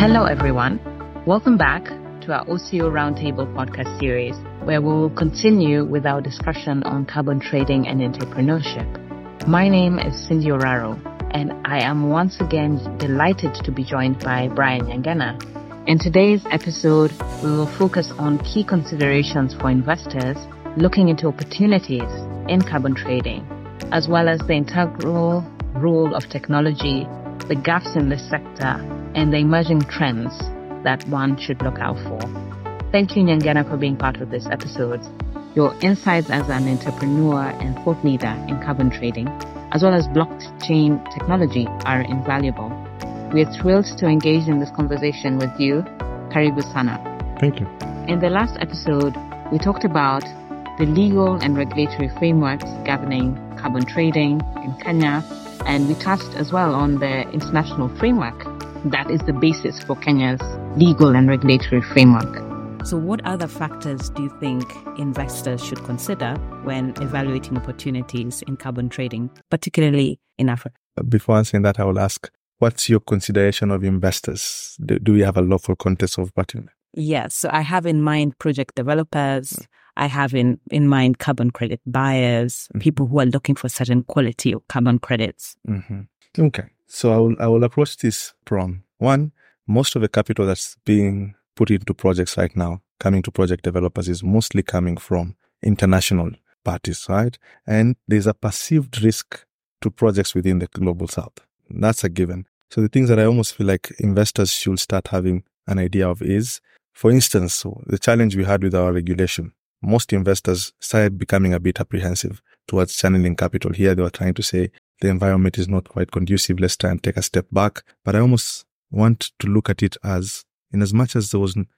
Hello, everyone. Welcome back to our OCO Roundtable podcast series, where we will continue with our discussion on carbon trading and entrepreneurship. My name is Cindy Oraro, and I am once again delighted to be joined by Brian Nyangena. In today's episode, we will focus on key considerations for investors looking into opportunities in carbon trading, as well as the integral role of technology, the gaps in this sector, and the emerging trends that one should look out for. Thank you, Nyangena, for being part of this episode. Your insights as an entrepreneur and thought leader in carbon trading, as well as blockchain technology, are invaluable. We are thrilled to engage in this conversation with you. Karibu Sana. Thank you. In the last episode, we talked about the legal and regulatory frameworks governing carbon trading in Kenya, and we touched as well on the international framework that is the basis for Kenya's legal and regulatory framework. So, what other factors do you think investors should consider when evaluating opportunities in carbon trading, particularly in Africa? Before answering that, I will ask what's your consideration of investors? Do, do we have a lawful context of opportunity? Yes. So, I have in mind project developers. Hmm. I have in, in mind carbon credit buyers, mm-hmm. people who are looking for certain quality of carbon credits. Mm-hmm. Okay. So I will, I will approach this from one, most of the capital that's being put into projects right now, coming to project developers is mostly coming from international parties, right? And there's a perceived risk to projects within the global south. That's a given. So the things that I almost feel like investors should start having an idea of is, for instance, the challenge we had with our regulation. Most investors started becoming a bit apprehensive towards channeling capital. Here they were trying to say, the environment is not quite conducive. Let's try and take a step back. But I almost want to look at it as, in as much as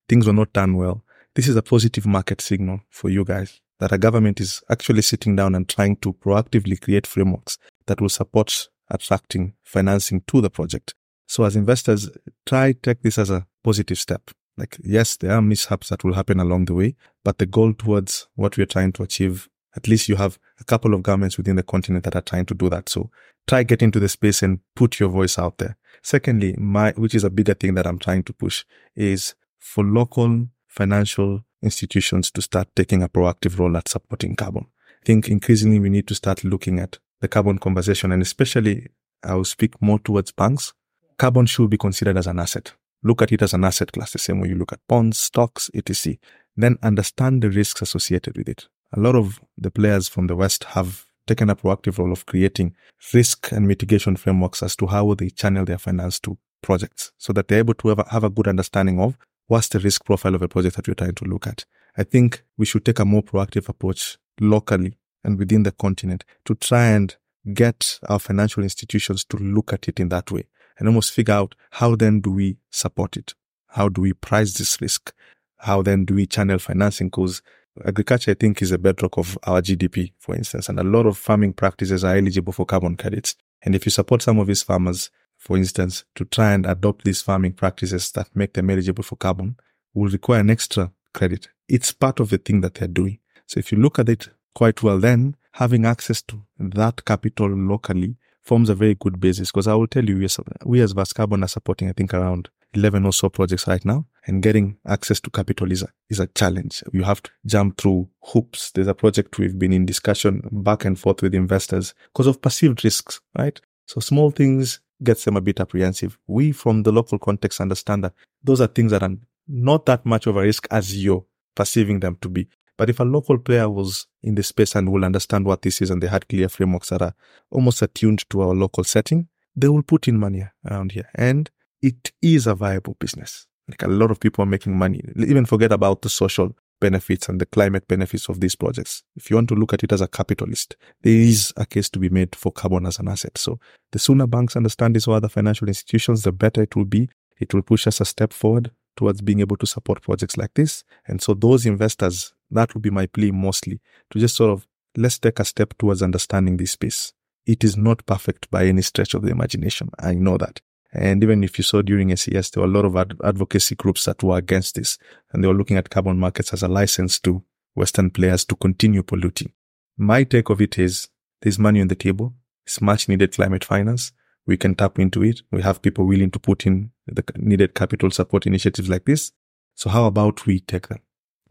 things were not done well, this is a positive market signal for you guys that a government is actually sitting down and trying to proactively create frameworks that will support attracting financing to the project. So as investors, try take this as a positive step. Like, yes, there are mishaps that will happen along the way, but the goal towards what we are trying to achieve at least you have a couple of governments within the continent that are trying to do that. So try get into the space and put your voice out there. Secondly, my, which is a bigger thing that I'm trying to push is for local financial institutions to start taking a proactive role at supporting carbon. I think increasingly we need to start looking at the carbon conversation and especially I will speak more towards banks. Carbon should be considered as an asset. Look at it as an asset class, the same way you look at bonds, stocks, etc. Then understand the risks associated with it a lot of the players from the West have taken a proactive role of creating risk and mitigation frameworks as to how they channel their finance to projects so that they're able to have a, have a good understanding of what's the risk profile of a project that we're trying to look at. I think we should take a more proactive approach locally and within the continent to try and get our financial institutions to look at it in that way and almost figure out how then do we support it? How do we price this risk? How then do we channel financing? Because Agriculture, I think, is a bedrock of our GDP, for instance, and a lot of farming practices are eligible for carbon credits. And if you support some of these farmers, for instance, to try and adopt these farming practices that make them eligible for carbon, will require an extra credit. It's part of the thing that they're doing. So if you look at it quite well, then having access to that capital locally forms a very good basis. Because I will tell you, we as Verst Carbon are supporting, I think, around 11 or so projects right now and getting access to capital is a, is a challenge. You have to jump through hoops. There's a project we've been in discussion back and forth with investors because of perceived risks, right? So small things gets them a bit apprehensive. We from the local context understand that those are things that are not that much of a risk as you're perceiving them to be. But if a local player was in the space and will understand what this is and they had clear frameworks that are almost attuned to our local setting, they will put in money around here. And it is a viable business. Like a lot of people are making money. Even forget about the social benefits and the climate benefits of these projects. If you want to look at it as a capitalist, there is a case to be made for carbon as an asset. So the sooner banks understand this or other financial institutions, the better it will be. It will push us a step forward towards being able to support projects like this. And so those investors, that would be my plea mostly to just sort of let's take a step towards understanding this space. It is not perfect by any stretch of the imagination. I know that. And even if you saw during ACS, there were a lot of ad- advocacy groups that were against this. And they were looking at carbon markets as a license to Western players to continue polluting. My take of it is there's money on the table. It's much needed climate finance. we can tap into it. We have people willing to put in the needed capital support initiatives like this. So how about we take them?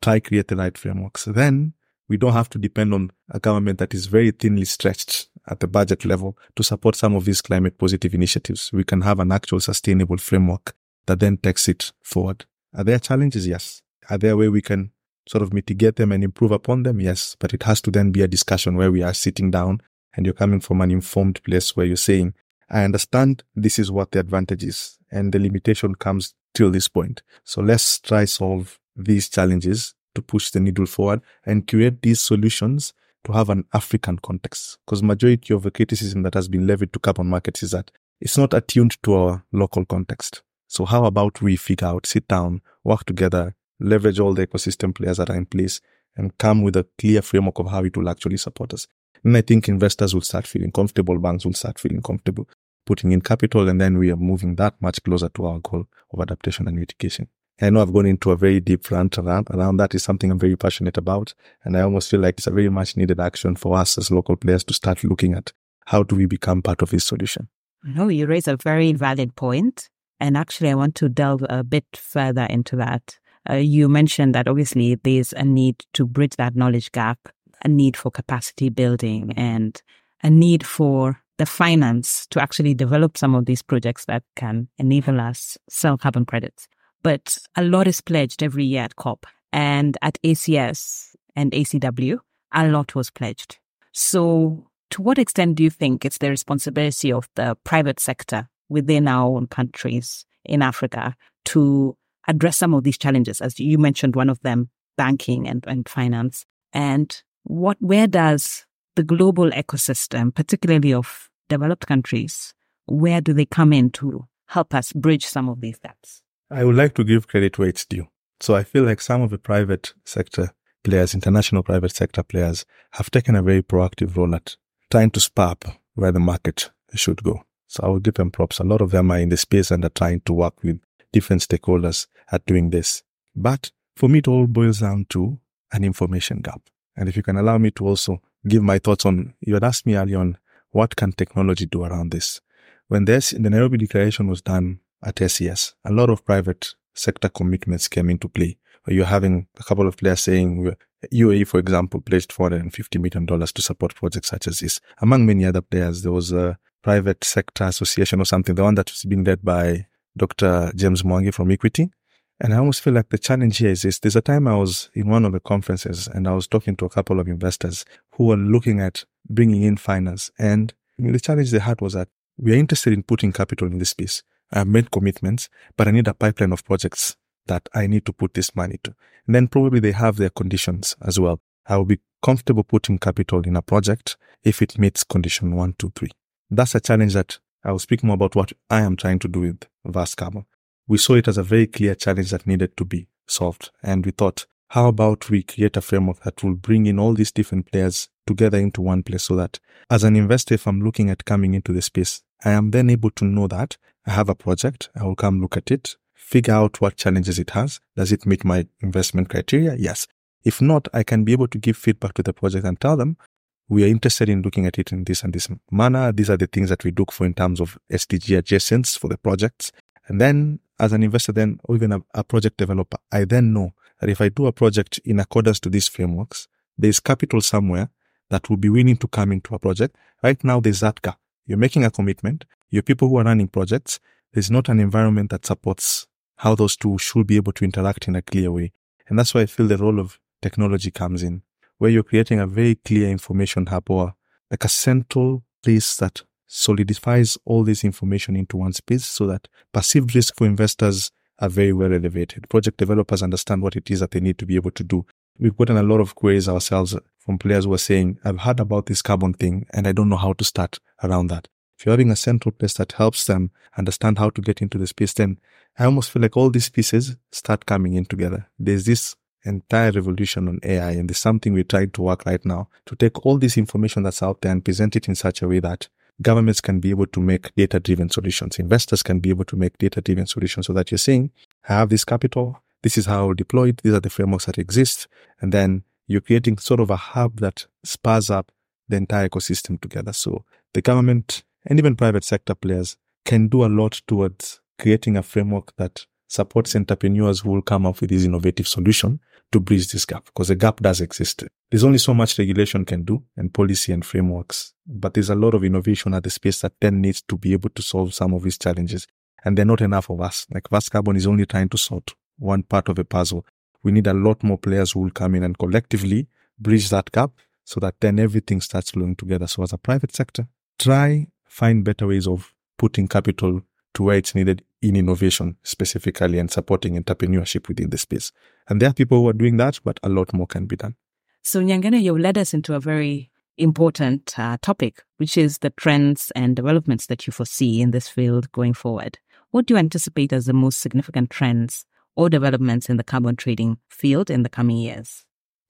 Try create the right frameworks. Then we don't have to depend on a government that is very thinly stretched at the budget level to support some of these climate positive initiatives. We can have an actual sustainable framework that then takes it forward. Are there challenges? Yes. Are there where we can sort of mitigate them and improve upon them? Yes. But it has to then be a discussion where we are sitting down and you're coming from an informed place where you're saying, I understand this is what the advantage is and the limitation comes till this point. So let's try solve these challenges to push the needle forward and create these solutions to have an African context. Because majority of the criticism that has been levied to carbon markets is that it's not attuned to our local context. So how about we figure out, sit down, work together, leverage all the ecosystem players that are in place and come with a clear framework of how it will actually support us. And I think investors will start feeling comfortable, banks will start feeling comfortable putting in capital, and then we are moving that much closer to our goal of adaptation and mitigation. I know I've gone into a very deep rant around, around that is something I'm very passionate about. And I almost feel like it's a very much needed action for us as local players to start looking at how do we become part of this solution. No, you raise a very valid point. And actually, I want to delve a bit further into that. Uh, you mentioned that obviously there's a need to bridge that knowledge gap, a need for capacity building, and a need for the finance to actually develop some of these projects that can enable us sell carbon credits. But a lot is pledged every year at COP and at ACS and ACW, a lot was pledged. So to what extent do you think it's the responsibility of the private sector within our own countries in Africa to address some of these challenges? As you mentioned, one of them, banking and, and finance. And what, where does the global ecosystem, particularly of developed countries, where do they come in to help us bridge some of these gaps? I would like to give credit where it's due. So I feel like some of the private sector players, international private sector players, have taken a very proactive role at trying to spur up where the market should go. So I will give them props. A lot of them are in the space and are trying to work with different stakeholders at doing this. But for me, it all boils down to an information gap. And if you can allow me to also give my thoughts on, you had asked me earlier on, what can technology do around this? When this, the Nairobi Declaration was done at ACS, a lot of private sector commitments came into play. You're having a couple of players saying UAE, for example, pledged $450 million to support projects such as this. Among many other players, there was a private sector association or something, the one that was being led by Dr. James Mwangi from Equity. And I almost feel like the challenge here is this. There's a time I was in one of the conferences and I was talking to a couple of investors who were looking at bringing in finance. And the challenge they had was that we are interested in putting capital in this space. I've made commitments, but I need a pipeline of projects that I need to put this money to. And then probably they have their conditions as well. I will be comfortable putting capital in a project if it meets condition one, two, three. That's a challenge that I will speak more about what I am trying to do with Verst Carbon. We saw it as a very clear challenge that needed to be solved. And we thought, how about we create a framework that will bring in all these different players together into one place so that as an investor, if I'm looking at coming into the space, I am then able to know that I have a project. I will come look at it, figure out what challenges it has. Does it meet my investment criteria? Yes. If not, I can be able to give feedback to the project and tell them we are interested in looking at it in this and this manner. These are the things that we look for in terms of SDG adjacents for the projects. And then as an investor, then, or even a, a project developer, I then know that if I do a project in accordance to these frameworks, there's capital somewhere that will be willing to come into a project. Right now, there's that. You're making a commitment. Your people who are running projects, there's not an environment that supports how those two should be able to interact in a clear way. And that's why I feel the role of technology comes in, where you're creating a very clear information hub or like a central place that solidifies all this information into one space so that perceived risk for investors are very well elevated. Project developers understand what it is that they need to be able to do. We've gotten a lot of queries ourselves from players who are saying, I've heard about this carbon thing and I don't know how to start around that. If you're having a central place that helps them understand how to get into the space, then I almost feel like all these pieces start coming in together. There's this entire revolution on AI and there's something we're trying to work right now to take all this information that's out there and present it in such a way that governments can be able to make data driven solutions. Investors can be able to make data driven solutions so that you're saying, I have this capital. This is how I'll deploy it. These are the frameworks that exist. And then you're creating sort of a hub that spurs up the entire ecosystem together. So the government and even private sector players can do a lot towards creating a framework that supports entrepreneurs who will come up with this innovative solution to bridge this gap because the gap does exist. There's only so much regulation can do and policy and frameworks, but there's a lot of innovation at the space that then needs to be able to solve some of these challenges. And they're not enough of us. Like Verst Carbon is only trying to sort one part of a puzzle. We need a lot more players who will come in and collectively bridge that gap so that then everything starts flowing together. So as a private sector, try find better ways of putting capital to where it's needed in innovation specifically and supporting entrepreneurship within the space. And there are people who are doing that, but a lot more can be done. So Nyangena, you've led us into a very important uh, topic, which is the trends and developments that you foresee in this field going forward. What do you anticipate as the most significant trends or developments in the carbon trading field in the coming years?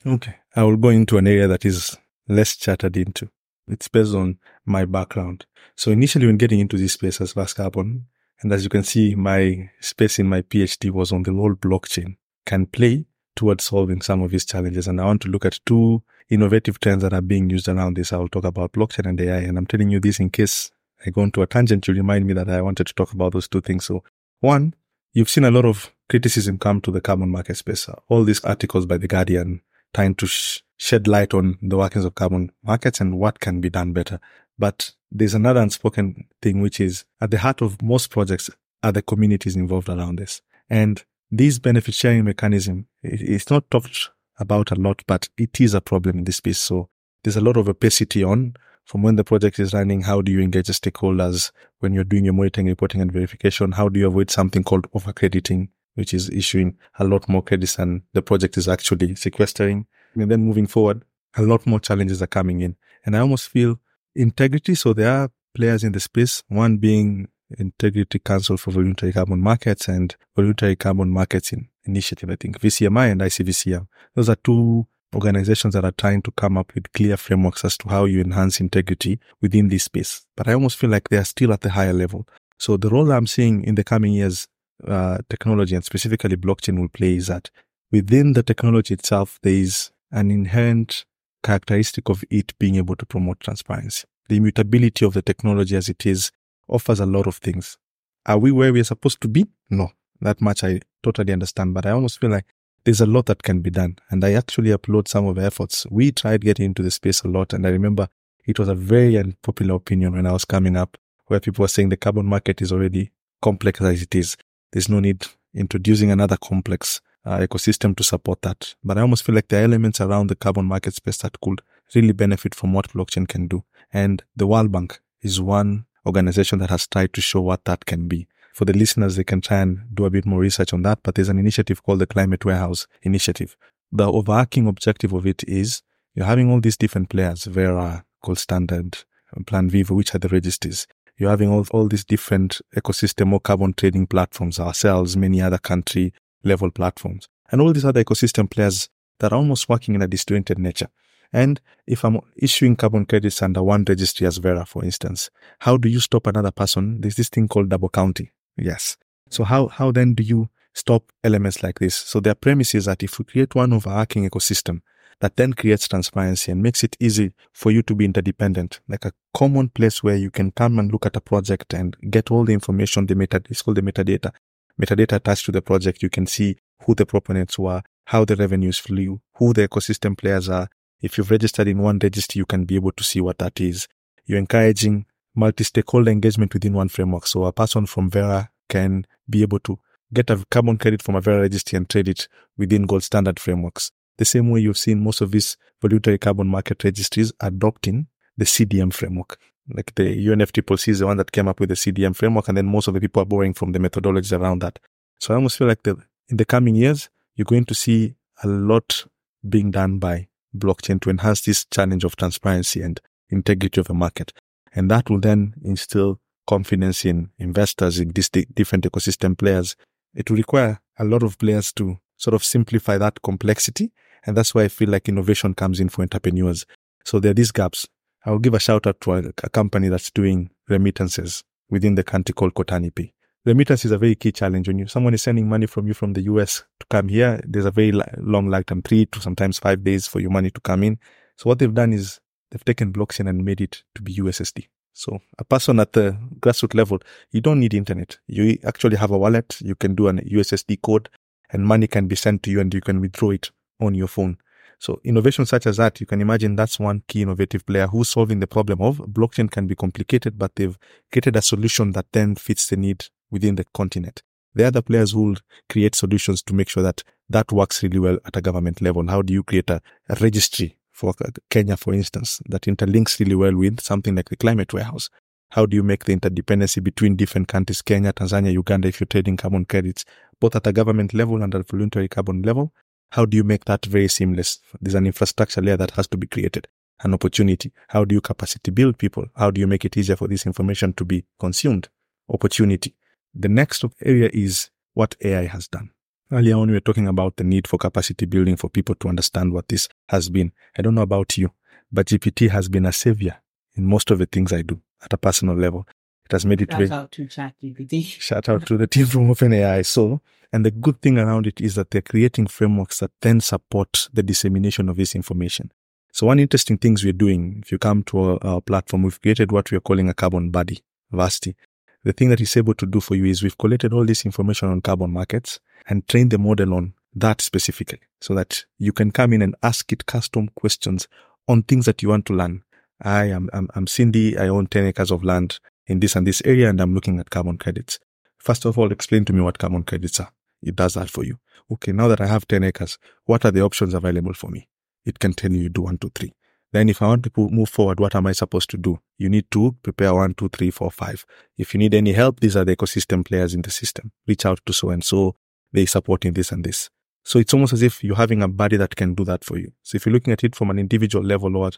Okay. I will go into an area that is less chattered into. It's based on my background. So initially when getting into this space as Verst Carbon, and as you can see, my space in my PhD was on the role blockchain can play towards solving some of these challenges. And I want to look at two innovative trends that are being used around this. I will talk about blockchain and AI. And I'm telling you this in case I go into a tangent to remind me that I wanted to talk about those two things. So one, you've seen a lot of criticism come to the carbon market space. All these articles by the Guardian trying to sh- shed light on the workings of carbon markets and what can be done better. But there's another unspoken thing, which is at the heart of most projects are the communities involved around this. And this benefit sharing mechanism, it's not talked about a lot, but it is a problem in this space. So there's a lot of opacity on from when the project is running. How do you engage the stakeholders when you're doing your monitoring, reporting and verification? How do you avoid something called overcrediting, which is issuing a lot more credits than the project is actually sequestering? And then moving forward, a lot more challenges are coming in. And I almost feel integrity. So there are players in the space, one being Integrity Council for Voluntary Carbon Markets and Voluntary Carbon Markets Initiative, I think, VCMI and ICVCM. Those are two organizations that are trying to come up with clear frameworks as to how you enhance integrity within this space. But I almost feel like they are still at the higher level. So the role I'm seeing in the coming years, uh, technology and specifically blockchain will play is that within the technology itself, there is an inherent characteristic of it being able to promote transparency. The immutability of the technology as it is offers a lot of things. Are we where we're supposed to be? No, that much I totally understand, but I almost feel like there's a lot that can be done. And I actually applaud some of the efforts. We tried getting into the space a lot. And I remember it was a very unpopular opinion when I was coming up where people were saying the carbon market is already complex as it is. There's no need introducing another complex uh, ecosystem to support that. But I almost feel like there are elements around the carbon market space that could really benefit from what blockchain can do. And the World Bank is one organization that has tried to show what that can be. For the listeners, they can try and do a bit more research on that, but there's an initiative called the Climate Warehouse Initiative. The overarching objective of it is you're having all these different players, Verra, Gold Standard, Plan Vivo, which are the registries. You're having all, all these different ecosystem or carbon trading platforms, ourselves, many other country level platforms, and all these other ecosystem players that are almost working in a disjointed nature. And if I'm issuing carbon credits under one registry as Verra, for instance, how do you stop another person? There's this thing called double counting. Yes. So how, how then do you stop elements like this? So their premise is that if we create one overarching ecosystem that then creates transparency and makes it easy for you to be interdependent, like a common place where you can come and look at a project and get all the information, the meta, it's called the metadata, metadata attached to the project. You can see who the proponents were, how the revenues flew, who the ecosystem players are, if you've registered in one registry, you can be able to see what that is. You're encouraging multi-stakeholder engagement within one framework. So a person from Verra can be able to get a carbon credit from a Verra registry and trade it within gold standard frameworks. The same way you've seen most of these voluntary carbon market registries adopting the CDM framework. Like the UNFCCC is the one that came up with the CDM framework, and then most of the people are borrowing from the methodologies around that. So I almost feel like the, in the coming years, you're going to see a lot being done by blockchain to enhance this challenge of transparency and integrity of the market. And that will then instill confidence in investors, in these different ecosystem players. It will require a lot of players to sort of simplify that complexity. And that's why I feel like innovation comes in for entrepreneurs. So there are these gaps. I'll give a shout out to a, a company that's doing remittances within the country called Kotani remittance is a very key challenge. When you, someone is sending money from you from the US to come here, there's a very long lag time, three to sometimes five days for your money to come in. So what they've done is they've taken blockchain and made it to be USSD. So a person at the grassroots level, you don't need internet. You actually have a wallet. You can do an USSD code and money can be sent to you and you can withdraw it on your phone. So innovation such as that, you can imagine that's one key innovative player who's solving the problem of blockchain can be complicated, but they've created a solution that then fits the need within the continent. The other players will create solutions to make sure that that works really well at a government level. How do you create a, a registry for uh, Kenya, for instance, that interlinks really well with something like the climate warehouse? How do you make the interdependency between different countries, Kenya, Tanzania, Uganda, if you're trading carbon credits, both at a government level and at a voluntary carbon level? How do you make that very seamless? There's an infrastructure layer that has to be created, an opportunity. How do you capacity build people? How do you make it easier for this information to be consumed? Opportunity. The next area is what AI has done. Earlier on, we were talking about the need for capacity building for people to understand what this has been. I don't know about you, but GPT has been a savior in most of the things I do at a personal level. Has made it Shout very. out to ChatGPT. Shout out to the team from OpenAI. So, and the good thing around it is that they're creating frameworks that then support the dissemination of this information. So one interesting things we're doing, if you come to our, our platform, we've created what we're calling a carbon buddy, Vasti. The thing that it's able to do for you is we've collected all this information on carbon markets and trained the model on that specifically so that you can come in and ask it custom questions on things that you want to learn. I am, I'm, I'm Cindy. I own 10 acres of land in this and this area and I'm looking at carbon credits. First of all, explain to me what carbon credits are. It does that for you. Okay. Now that I have 10 acres, what are the options available for me? It can tell you, you do one, two, three. Then if I want to move forward, what am I supposed to do? You need to prepare one, two, three, four, five. If you need any help, these are the ecosystem players in the system. Reach out to so and so. They supporting this and this. So it's almost as if you're having a buddy that can do that for you. So if you're looking at it from an individual level or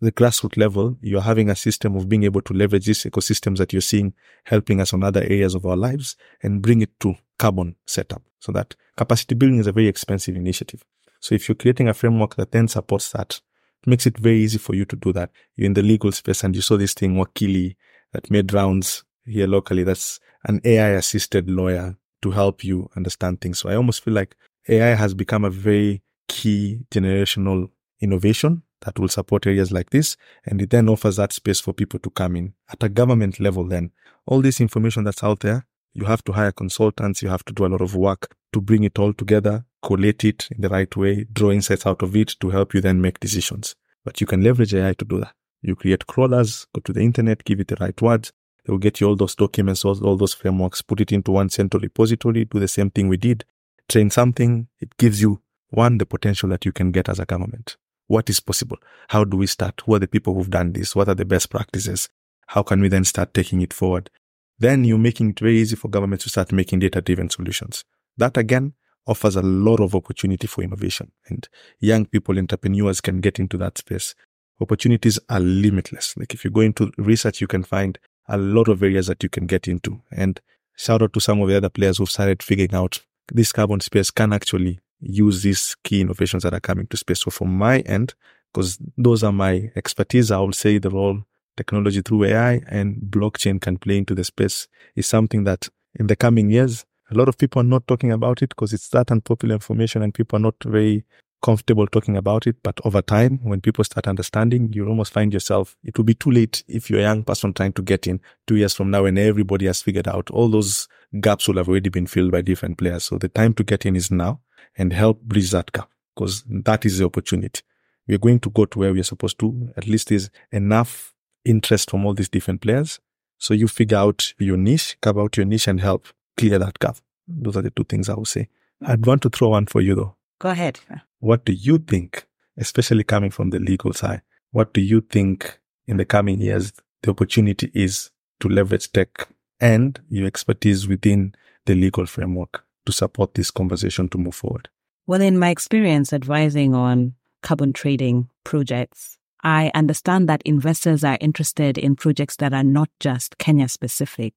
the grassroots level, you're having a system of being able to leverage these ecosystems that you're seeing helping us on other areas of our lives and bring it to carbon setup. So that capacity building is a very expensive initiative. So if you're creating a framework that then supports that, it makes it very easy for you to do that. You're in the legal space and you saw this thing, Wakili, that made rounds here locally. That's an AI assisted lawyer to help you understand things. So I almost feel like AI has become a very key generational innovation that will support areas like this. And it then offers that space for people to come in at a government level. Then all this information that's out there, you have to hire consultants. You have to do a lot of work to bring it all together, collate it in the right way, draw insights out of it to help you then make decisions. But you can leverage AI to do that. You create crawlers, go to the internet, give it the right words. They will get you all those documents, all, all those frameworks, put it into one central repository, do the same thing we did, train something. It gives you one, the potential that you can get as a government. What is possible? How do we start? Who are the people who've done this? What are the best practices? How can we then start taking it forward? Then you're making it very easy for governments to start making data driven solutions. That again offers a lot of opportunity for innovation and young people, entrepreneurs can get into that space. Opportunities are limitless. Like if you go into research, you can find a lot of areas that you can get into and shout out to some of the other players who've started figuring out this carbon space can actually use these key innovations that are coming to space. So from my end, because those are my expertise, I would say the role technology through AI and blockchain can play into the space is something that in the coming years, a lot of people are not talking about it because it's that unpopular information and people are not very comfortable talking about it. But over time, when people start understanding, you almost find yourself, it will be too late if you're a young person trying to get in two years from now and everybody has figured out all those gaps will have already been filled by different players. So the time to get in is now and help bridge that gap because that is the opportunity. We're going to go to where we're supposed to. At least there's enough interest from all these different players. So you figure out your niche, carve out your niche and help clear that gap. Those are the two things I would say. I'd want to throw one for you though. Go ahead. What do you think, especially coming from the legal side? What do you think in the coming years the opportunity is to leverage tech and your expertise within the legal framework to support this conversation to move forward? Well, in my experience advising on carbon trading projects, I understand that investors are interested in projects that are not just Kenya specific,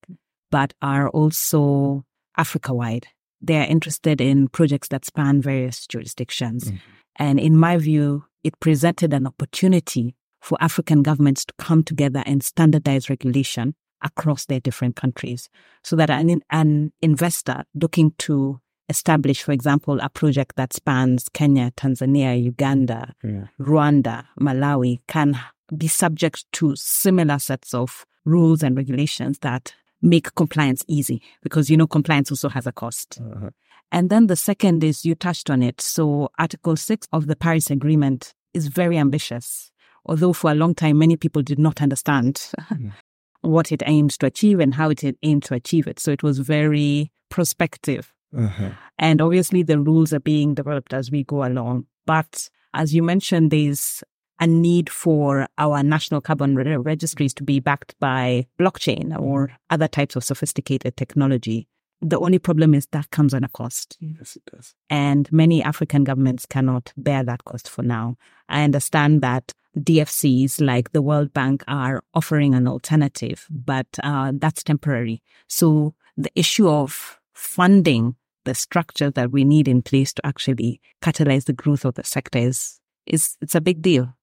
but are also Africa wide. They are interested in projects that span various jurisdictions. Mm-hmm. And in my view, it presented an opportunity for African governments to come together and standardize regulation across their different countries so that an, an investor looking to establish, for example, a project that spans Kenya, Tanzania, Uganda, yeah. Rwanda, Malawi can be subject to similar sets of rules and regulations that make compliance easy because you know compliance also has a cost. Uh-huh. And then the second is you touched on it. So Article 6 of the Paris Agreement is very ambitious. Although for a long time many people did not understand mm. What it aims to achieve and how it aimed to achieve it. So it was very prospective. Uh-huh. And obviously the rules are being developed as we go along. But as you mentioned, there's a need for our national carbon re- registries to be backed by blockchain or other types of sophisticated technology. The only problem is that comes at a cost. Yes, it does. And many African governments cannot bear that cost for now. I understand that DFCs like the World Bank are offering an alternative, but uh, that's temporary. So the issue of funding the structure that we need in place to actually catalyze the growth of the sector is, is it's a big deal.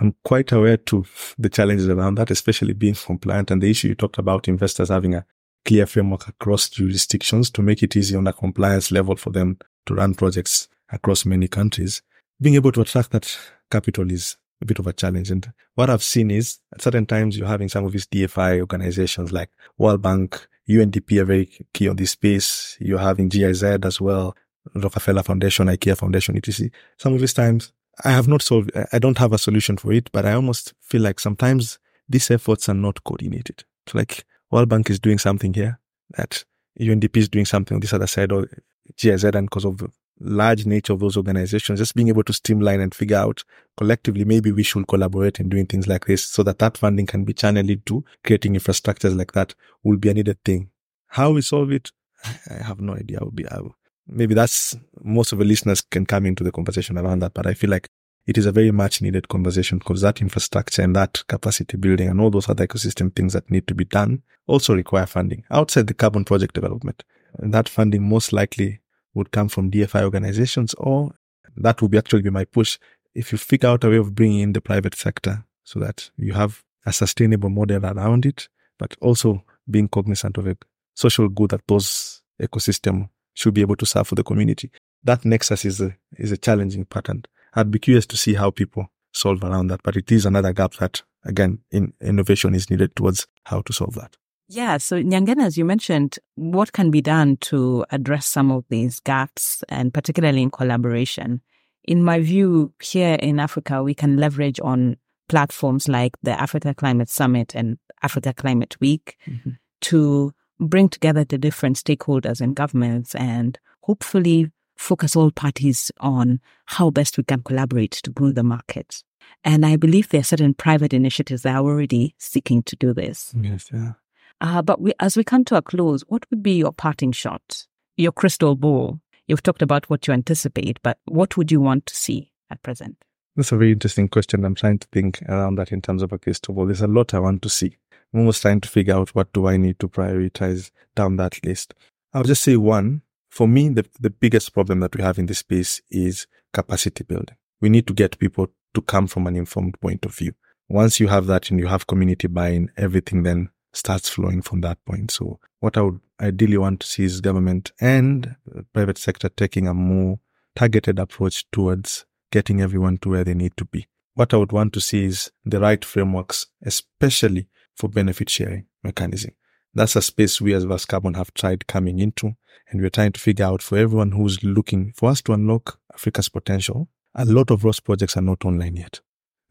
I'm quite aware to the challenges around that, especially being compliant and the issue you talked about investors having a clear framework across jurisdictions to make it easy on a compliance level for them to run projects across many countries. Being able to attract that capital is a bit of a challenge. And what I've seen is at certain times you're having some of these DFI organizations like World Bank, UNDP are very key on this space. You're having GIZ as well, Rockefeller Foundation, IKEA Foundation, etc. Some of these times I have not solved, I don't have a solution for it, but I almost feel like sometimes these efforts are not coordinated. So like World Bank is doing something here that UNDP is doing something on this other side or GIZ and because of large nature of those organizations, just being able to streamline and figure out collectively, maybe we should collaborate in doing things like this so that that funding can be channeled to creating infrastructures like that will be a needed thing. How we solve it, I have no idea. I will be, I will, maybe that's most of the listeners can come into the conversation around that. But I feel like it is a very much needed conversation because that infrastructure and that capacity building and all those other ecosystem things that need to be done also require funding outside the carbon project development. And that funding most likely would come from DFI organizations or that would be actually be my push. If you figure out a way of bringing in the private sector so that you have a sustainable model around it, but also being cognizant of a social good that those ecosystem should be able to serve for the community. That nexus is a, is a challenging pattern. I'd be curious to see how people solve around that, but it is another gap that, again, in innovation is needed towards how to solve that. Yeah. So, Nyangena, as you mentioned, what can be done to address some of these gaps and particularly in collaboration? In my view, here in Africa, we can leverage on platforms like the Africa Climate Summit and Africa Climate Week mm-hmm. to bring together the different stakeholders and governments and hopefully focus all parties on how best we can collaborate to grow the market. And I believe there are certain private initiatives that are already seeking to do this. Yes, yeah. Uh, but we, as we come to a close, what would be your parting shot, your crystal ball? You've talked about what you anticipate, but what would you want to see at present? That's a very interesting question. I'm trying to think around that in terms of a crystal ball. There's a lot I want to see. I'm almost trying to figure out what do I need to prioritize down that list. I'll just say one. For me, the, the biggest problem that we have in this space is capacity building. We need to get people to come from an informed point of view. Once you have that and you have community buy-in, everything then starts flowing from that point. So what I would ideally want to see is government and private sector taking a more targeted approach towards getting everyone to where they need to be. What I would want to see is the right frameworks, especially for benefit sharing mechanism. That's a space we as Verst Carbon have tried coming into, and we're trying to figure out for everyone who's looking for us to unlock Africa's potential. A lot of ROS projects are not online yet.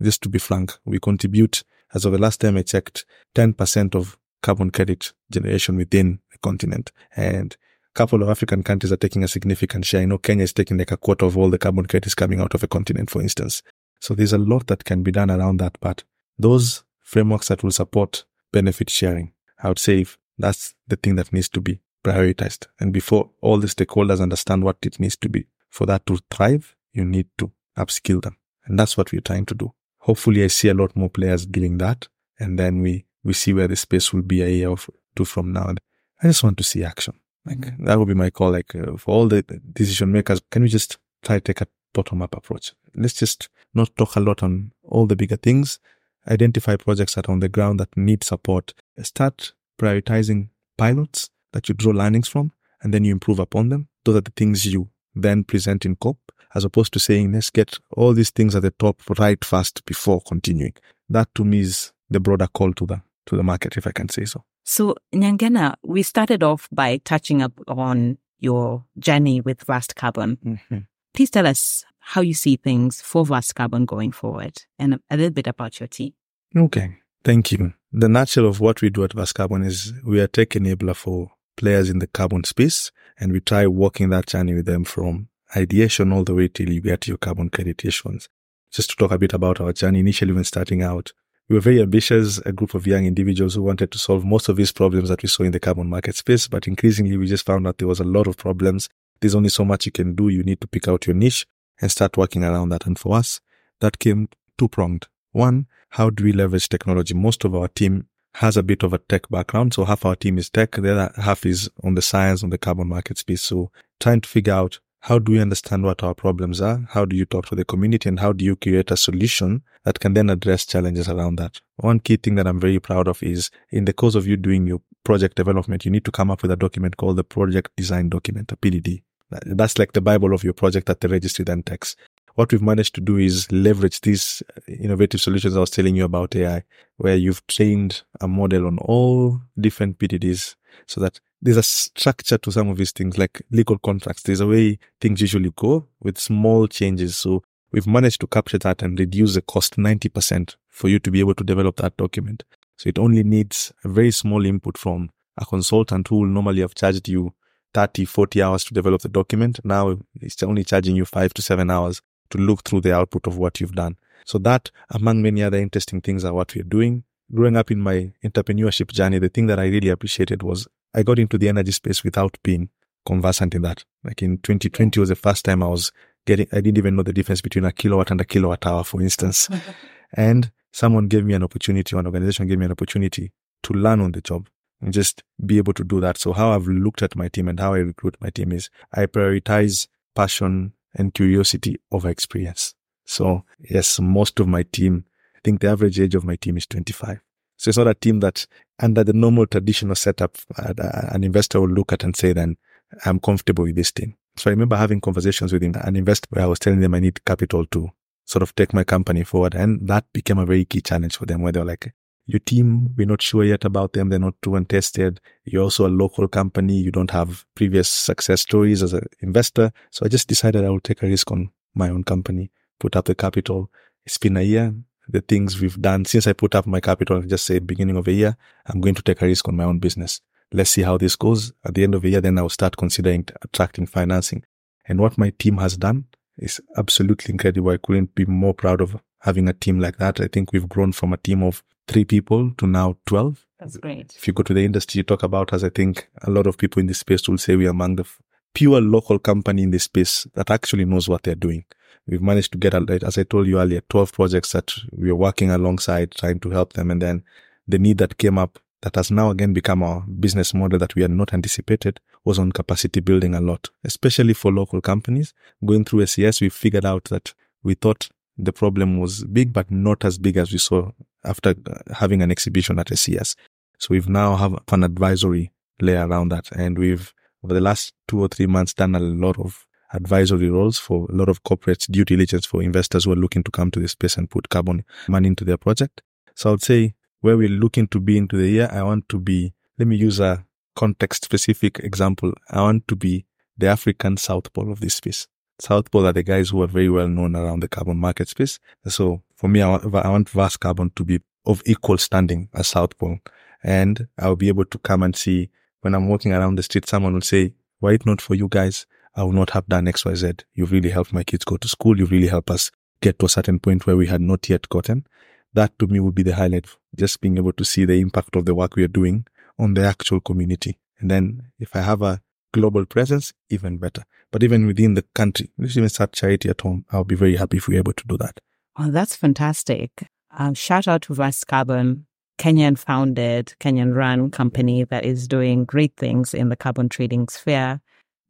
Just to be frank, we contribute, as of the last time I checked, 10% of carbon credit generation within the continent. And a couple of African countries are taking a significant share. I know Kenya is taking like a quarter of all the carbon credits coming out of a continent, for instance. So there's a lot that can be done around that part. Those frameworks that will support benefit sharing. I would say that's the thing that needs to be prioritized. And before all the stakeholders understand what it needs to be for that to thrive, you need to upskill them. And that's what we're trying to do. Hopefully I see a lot more players doing that. And then we, we see where the space will be a year or two from now. I just want to see action. Like that would be my call. Like uh, for all the decision makers, can we just try to take a bottom up approach? Let's just not talk a lot on all the bigger things identify projects that are on the ground that need support, start prioritizing pilots that you draw learnings from, and then you improve upon them. Those are the things you then present in COP, as opposed to saying, let's get all these things at the top right first before continuing. That to me is the broader call to the to the market, if I can say so. So, Nyangena, we started off by touching up on your journey with Verst Carbon. Mm-hmm. Please tell us how you see things for Verst Carbon going forward and a little bit about your team. Okay, thank you. The nature of what we do at Verst Carbon is we are tech enabler for players in the carbon space and we try walking that journey with them from ideation all the way till you get your carbon credit issuance. Just to talk a bit about our journey, initially when starting out, we were very ambitious, a group of young individuals who wanted to solve most of these problems that we saw in the carbon market space. But increasingly, we just found out there was a lot of problems. There's only so much you can do. You need to pick out your niche and start working around that. And for us, that came two pronged. One, how do we leverage technology? Most of our team has a bit of a tech background. So half our team is tech. The other half is on the science, on the carbon market space. So trying to figure out how do we understand what our problems are? How do you talk to the community and how do you create a solution that can then address challenges around that? One key thing that I'm very proud of is in the course of you doing your project development, you need to come up with a document called the project design document, a PDD. That's like the Bible of your project that the registry then takes. What we've managed to do is leverage these uh, innovative solutions I was telling you about AI, where you've trained a model on all different PDDs so that there's a structure to some of these things, like legal contracts. There's a way things usually go with small changes. So we've managed to capture that and reduce the cost 90% for you to be able to develop that document. So it only needs a very small input from a consultant who will normally have charged you 30, 40 hours to develop the document. Now it's only charging you five to seven hours to look through the output of what you've done. So that, among many other interesting things, are what we're doing. Growing up in my entrepreneurship journey, the thing that I really appreciated was I got into the energy space without being conversant in that. Like in 2020 was the first time I was getting, I didn't even know the difference between a kilowatt and a kilowatt hour, for instance. and someone gave me an opportunity, an organization gave me an opportunity to learn on the job and just be able to do that. So how I've looked at my team and how I recruit my team is I prioritize passion and curiosity over experience. So yes, most of my team, I think the average age of my team is 25. So it's not a team that under the normal traditional setup, uh, an investor will look at and say, then I'm comfortable with this team. So I remember having conversations with an investor where I was telling them I need capital to sort of take my company forward. And that became a very key challenge for them where they're like, your team, we're not sure yet about them. They're not true and tested. You're also a local company. You don't have previous success stories as an investor. So I just decided I would take a risk on my own company, put up the capital. It's been a year the things we've done since I put up my capital and just said beginning of a year, I'm going to take a risk on my own business. Let's see how this goes. At the end of the year, then I'll start considering attracting financing. And what my team has done is absolutely incredible. I couldn't be more proud of having a team like that. I think we've grown from a team of three people to now 12. That's great. If you go to the industry, you talk about us, I think a lot of people in this space will say we are among the pure local company in this space that actually knows what they're doing. We've managed to get, as I told you earlier, 12 projects that we are working alongside trying to help them. And then the need that came up that has now again become our business model that we had not anticipated was on capacity building a lot, especially for local companies. Going through ACS, we figured out that we thought the problem was big, but not as big as we saw after having an exhibition at ACS. So we've now have an advisory layer around that. And we've, over the last two or three months, done a lot of advisory roles for a lot of corporates, due diligence for investors who are looking to come to this space and put carbon money into their project. So I would say where we're looking to be into the year, I want to be, let me use a context specific example. I want to be the African South Pole of this space. South Pole are the guys who are very well known around the carbon market space. So for me, I want, I want Verst Carbon to be of equal standing as South Pole. And I'll be able to come and see when I'm walking around the street, someone will say, why it not for you guys? I would not have done XYZ. You've really helped my kids go to school. You've really helped us get to a certain point where we had not yet gotten. That to me would be the highlight. Just being able to see the impact of the work we are doing on the actual community. And then if I have a global presence, even better. But even within the country, let's even start charity at home. I'll be very happy if we're able to do that. Oh, that's fantastic. Um, shout out to Verst Carbon, Kenyan founded, Kenyan run company that is doing great things in the carbon trading sphere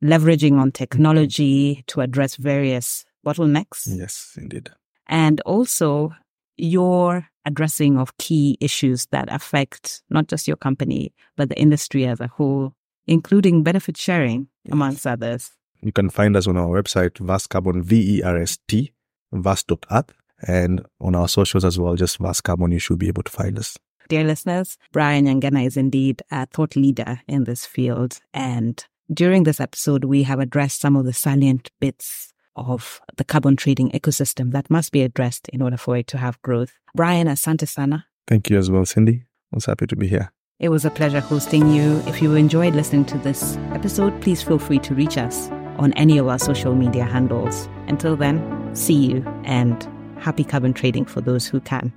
leveraging on mm-hmm. technology to address various bottlenecks. Yes, indeed. And also your addressing of key issues that affect not just your company, but the industry as a whole, including benefit sharing, yes. amongst others. You can find us on our website, Verst Carbon, V-E-R-S-T, verst.earth, and on our socials as well, just Verst Carbon, you should be able to find us. Dear listeners, Brian Nyangena is indeed a thought leader in this field. And during this episode, we have addressed some of the salient bits of the carbon trading ecosystem that must be addressed in order for it to have growth. Brian Asante Sana. Thank you as well, Cindy. I was happy to be here. It was a pleasure hosting you. If you enjoyed listening to this episode, please feel free to reach us on any of our social media handles. Until then, see you and happy carbon trading for those who can.